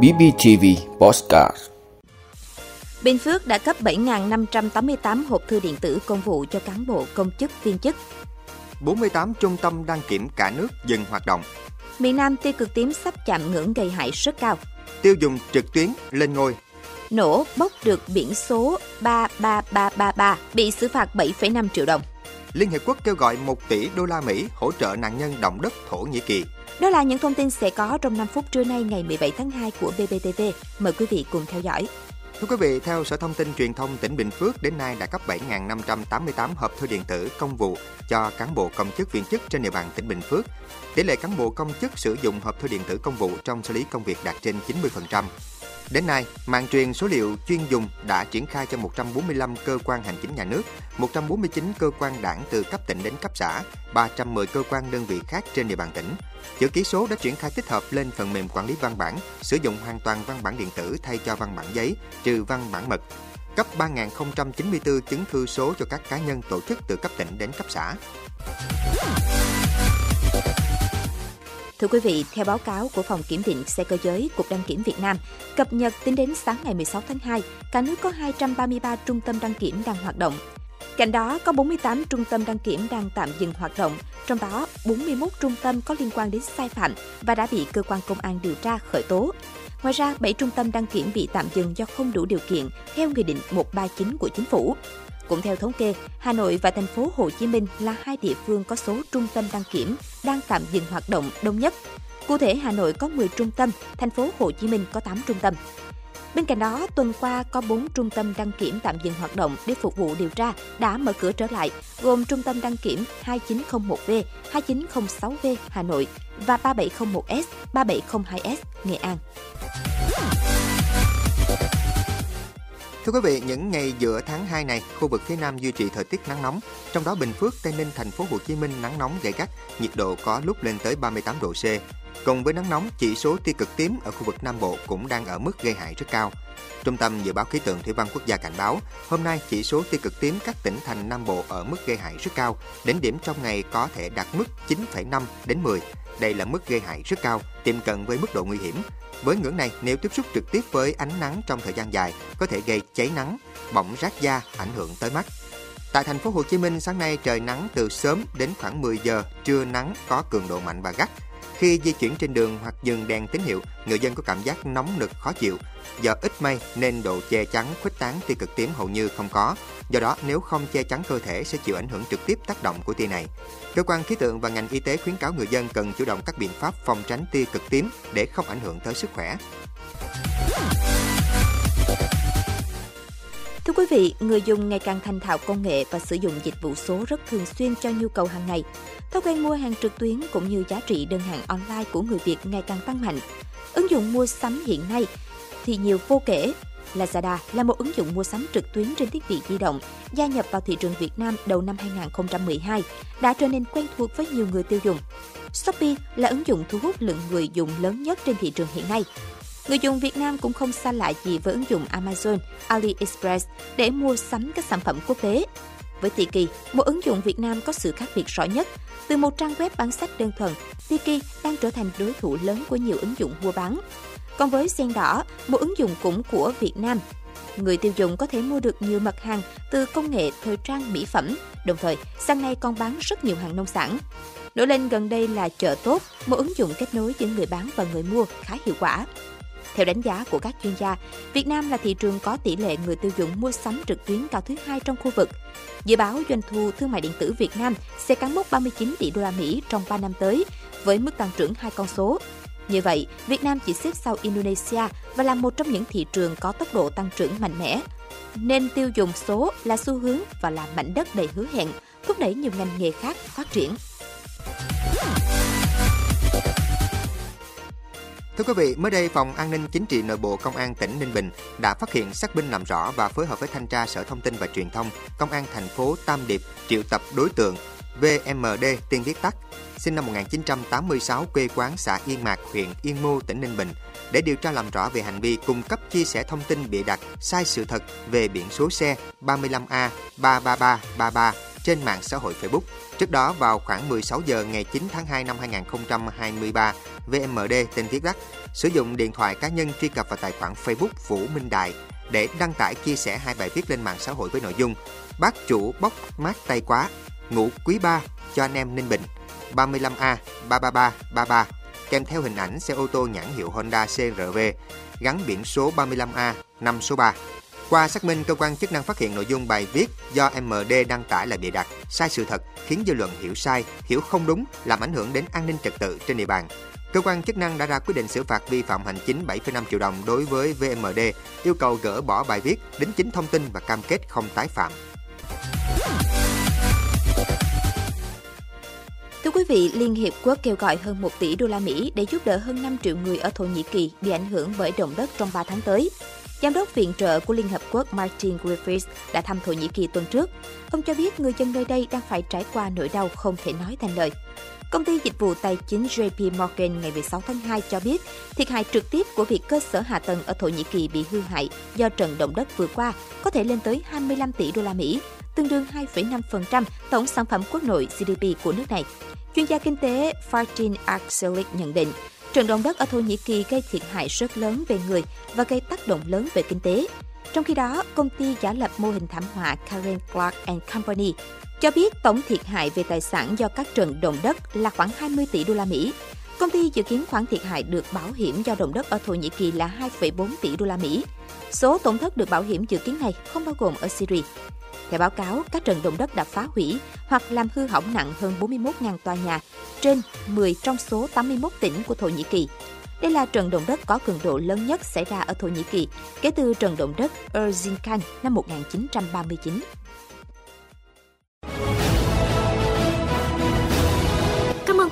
BBTV Postcard Bình Phước đã cấp 7.588 hộp thư điện tử công vụ cho cán bộ công chức viên chức. 48 trung tâm đăng kiểm cả nước dừng hoạt động. Miền Nam tiêu cực tím sắp chạm ngưỡng gây hại rất cao. Tiêu dùng trực tuyến lên ngôi. Nổ bốc được biển số 33333 bị xử phạt 7,5 triệu đồng. Liên Hiệp Quốc kêu gọi 1 tỷ đô la Mỹ hỗ trợ nạn nhân động đất Thổ Nhĩ Kỳ. Đó là những thông tin sẽ có trong 5 phút trưa nay ngày 17 tháng 2 của BBTV. Mời quý vị cùng theo dõi. Thưa quý vị, theo Sở Thông tin Truyền thông tỉnh Bình Phước đến nay đã cấp 7.588 hộp thư điện tử công vụ cho cán bộ công chức viên chức trên địa bàn tỉnh Bình Phước. Tỷ lệ cán bộ công chức sử dụng hộp thư điện tử công vụ trong xử lý công việc đạt trên 90%. Đến nay, mạng truyền số liệu chuyên dùng đã triển khai cho 145 cơ quan hành chính nhà nước, 149 cơ quan đảng từ cấp tỉnh đến cấp xã, 310 cơ quan đơn vị khác trên địa bàn tỉnh. Chữ ký số đã triển khai tích hợp lên phần mềm quản lý văn bản, sử dụng hoàn toàn văn bản điện tử thay cho văn bản giấy, trừ văn bản mật. Cấp 3.094 chứng thư số cho các cá nhân tổ chức từ cấp tỉnh đến cấp xã. Thưa quý vị, theo báo cáo của Phòng Kiểm định xe cơ giới Cục Đăng kiểm Việt Nam, cập nhật tính đến sáng ngày 16 tháng 2, cả nước có 233 trung tâm đăng kiểm đang hoạt động. Cạnh đó, có 48 trung tâm đăng kiểm đang tạm dừng hoạt động, trong đó 41 trung tâm có liên quan đến sai phạm và đã bị cơ quan công an điều tra khởi tố. Ngoài ra, 7 trung tâm đăng kiểm bị tạm dừng do không đủ điều kiện theo Nghị định 139 của Chính phủ. Cũng theo thống kê, Hà Nội và thành phố Hồ Chí Minh là hai địa phương có số trung tâm đăng kiểm đang tạm dừng hoạt động đông nhất. Cụ thể, Hà Nội có 10 trung tâm, thành phố Hồ Chí Minh có 8 trung tâm. Bên cạnh đó, tuần qua có 4 trung tâm đăng kiểm tạm dừng hoạt động để phục vụ điều tra đã mở cửa trở lại, gồm Trung tâm đăng kiểm 2901V, 2906V Hà Nội và 3701S, 3702S Nghệ An. Thưa quý vị, những ngày giữa tháng 2 này, khu vực phía Nam duy trì thời tiết nắng nóng, trong đó Bình Phước, Tây Ninh, thành phố Hồ Chí Minh nắng nóng gay gắt, nhiệt độ có lúc lên tới 38 độ C. Cùng với nắng nóng, chỉ số tia cực tím ở khu vực Nam Bộ cũng đang ở mức gây hại rất cao. Trung tâm Dự báo Khí tượng Thủy văn Quốc gia cảnh báo, hôm nay chỉ số tia cực tím các tỉnh thành Nam Bộ ở mức gây hại rất cao, đến điểm trong ngày có thể đạt mức 9,5 đến 10. Đây là mức gây hại rất cao, tiềm cận với mức độ nguy hiểm. Với ngưỡng này, nếu tiếp xúc trực tiếp với ánh nắng trong thời gian dài, có thể gây cháy nắng, bỏng rát da, ảnh hưởng tới mắt. Tại thành phố Hồ Chí Minh, sáng nay trời nắng từ sớm đến khoảng 10 giờ, trưa nắng có cường độ mạnh và gắt. Khi di chuyển trên đường hoặc dừng đèn tín hiệu, người dân có cảm giác nóng nực khó chịu. Do ít mây nên độ che chắn khuếch tán tia cực tím hầu như không có. Do đó, nếu không che chắn cơ thể sẽ chịu ảnh hưởng trực tiếp tác động của tia này. Cơ quan khí tượng và ngành y tế khuyến cáo người dân cần chủ động các biện pháp phòng tránh tia cực tím để không ảnh hưởng tới sức khỏe. Thưa quý vị, người dùng ngày càng thành thạo công nghệ và sử dụng dịch vụ số rất thường xuyên cho nhu cầu hàng ngày. Thói quen mua hàng trực tuyến cũng như giá trị đơn hàng online của người Việt ngày càng tăng mạnh. Ứng dụng mua sắm hiện nay thì nhiều vô kể. Lazada là một ứng dụng mua sắm trực tuyến trên thiết bị di động, gia nhập vào thị trường Việt Nam đầu năm 2012, đã trở nên quen thuộc với nhiều người tiêu dùng. Shopee là ứng dụng thu hút lượng người dùng lớn nhất trên thị trường hiện nay. Người dùng Việt Nam cũng không xa lạ gì với ứng dụng Amazon, AliExpress để mua sắm các sản phẩm quốc tế. Với Tiki, một ứng dụng Việt Nam có sự khác biệt rõ nhất. Từ một trang web bán sách đơn thuần, Tiki đang trở thành đối thủ lớn của nhiều ứng dụng mua bán. Còn với Sen Đỏ, một ứng dụng cũng của Việt Nam, người tiêu dùng có thể mua được nhiều mặt hàng từ công nghệ thời trang mỹ phẩm, đồng thời sang nay còn bán rất nhiều hàng nông sản. Nổi lên gần đây là chợ tốt, một ứng dụng kết nối giữa người bán và người mua khá hiệu quả. Theo đánh giá của các chuyên gia, Việt Nam là thị trường có tỷ lệ người tiêu dùng mua sắm trực tuyến cao thứ hai trong khu vực. Dự báo doanh thu thương mại điện tử Việt Nam sẽ cán mốc 39 tỷ đô la Mỹ trong 3 năm tới, với mức tăng trưởng hai con số. Như vậy, Việt Nam chỉ xếp sau Indonesia và là một trong những thị trường có tốc độ tăng trưởng mạnh mẽ. Nên tiêu dùng số là xu hướng và là mảnh đất đầy hứa hẹn, thúc đẩy nhiều ngành nghề khác phát triển. Thưa quý vị, mới đây Phòng An ninh Chính trị Nội bộ Công an tỉnh Ninh Bình đã phát hiện xác minh làm rõ và phối hợp với thanh tra Sở Thông tin và Truyền thông, Công an thành phố Tam Điệp triệu tập đối tượng VMD tiên viết tắt, sinh năm 1986 quê quán xã Yên Mạc, huyện Yên Mô, tỉnh Ninh Bình để điều tra làm rõ về hành vi cung cấp chia sẻ thông tin bịa đặt sai sự thật về biển số xe 35A 33333 trên mạng xã hội Facebook. Trước đó vào khoảng 16 giờ ngày 9 tháng 2 năm 2023, VMD tên viết tắt sử dụng điện thoại cá nhân truy cập vào tài khoản Facebook Vũ Minh Đại để đăng tải chia sẻ hai bài viết lên mạng xã hội với nội dung Bác chủ bóc mát tay quá, ngủ quý ba cho anh em Ninh Bình 35A 33333 kèm theo hình ảnh xe ô tô nhãn hiệu Honda CRV gắn biển số 35A 5 số 3. Qua xác minh, cơ quan chức năng phát hiện nội dung bài viết do MD đăng tải là bịa đặt, sai sự thật, khiến dư luận hiểu sai, hiểu không đúng, làm ảnh hưởng đến an ninh trật tự trên địa bàn. Cơ quan chức năng đã ra quyết định xử phạt vi phạm hành chính 7,5 triệu đồng đối với VMD, yêu cầu gỡ bỏ bài viết, đính chính thông tin và cam kết không tái phạm. Thưa quý vị, Liên Hiệp Quốc kêu gọi hơn 1 tỷ đô la Mỹ để giúp đỡ hơn 5 triệu người ở Thổ Nhĩ Kỳ bị ảnh hưởng bởi động đất trong 3 tháng tới. Giám đốc viện trợ của Liên Hợp Quốc Martin Griffiths đã thăm Thổ Nhĩ Kỳ tuần trước. Ông cho biết người dân nơi đây đang phải trải qua nỗi đau không thể nói thành lời. Công ty dịch vụ tài chính JP Morgan ngày 16 tháng 2 cho biết thiệt hại trực tiếp của việc cơ sở hạ tầng ở Thổ Nhĩ Kỳ bị hư hại do trận động đất vừa qua có thể lên tới 25 tỷ đô la Mỹ, tương đương 2,5% tổng sản phẩm quốc nội GDP của nước này. Chuyên gia kinh tế Fartin Akselik nhận định, trận động đất ở Thổ Nhĩ Kỳ gây thiệt hại rất lớn về người và gây tác động lớn về kinh tế. Trong khi đó, công ty giả lập mô hình thảm họa Karen Clark and Company cho biết tổng thiệt hại về tài sản do các trận động đất là khoảng 20 tỷ đô la Mỹ. Công ty dự kiến khoản thiệt hại được bảo hiểm do động đất ở Thổ Nhĩ Kỳ là 2,4 tỷ đô la Mỹ. Số tổn thất được bảo hiểm dự kiến này không bao gồm ở Syria. Theo báo cáo, các trận động đất đã phá hủy hoặc làm hư hỏng nặng hơn 41.000 tòa nhà trên 10 trong số 81 tỉnh của Thổ Nhĩ Kỳ. Đây là trận động đất có cường độ lớn nhất xảy ra ở Thổ Nhĩ Kỳ kể từ trận động đất Erzincan năm 1939.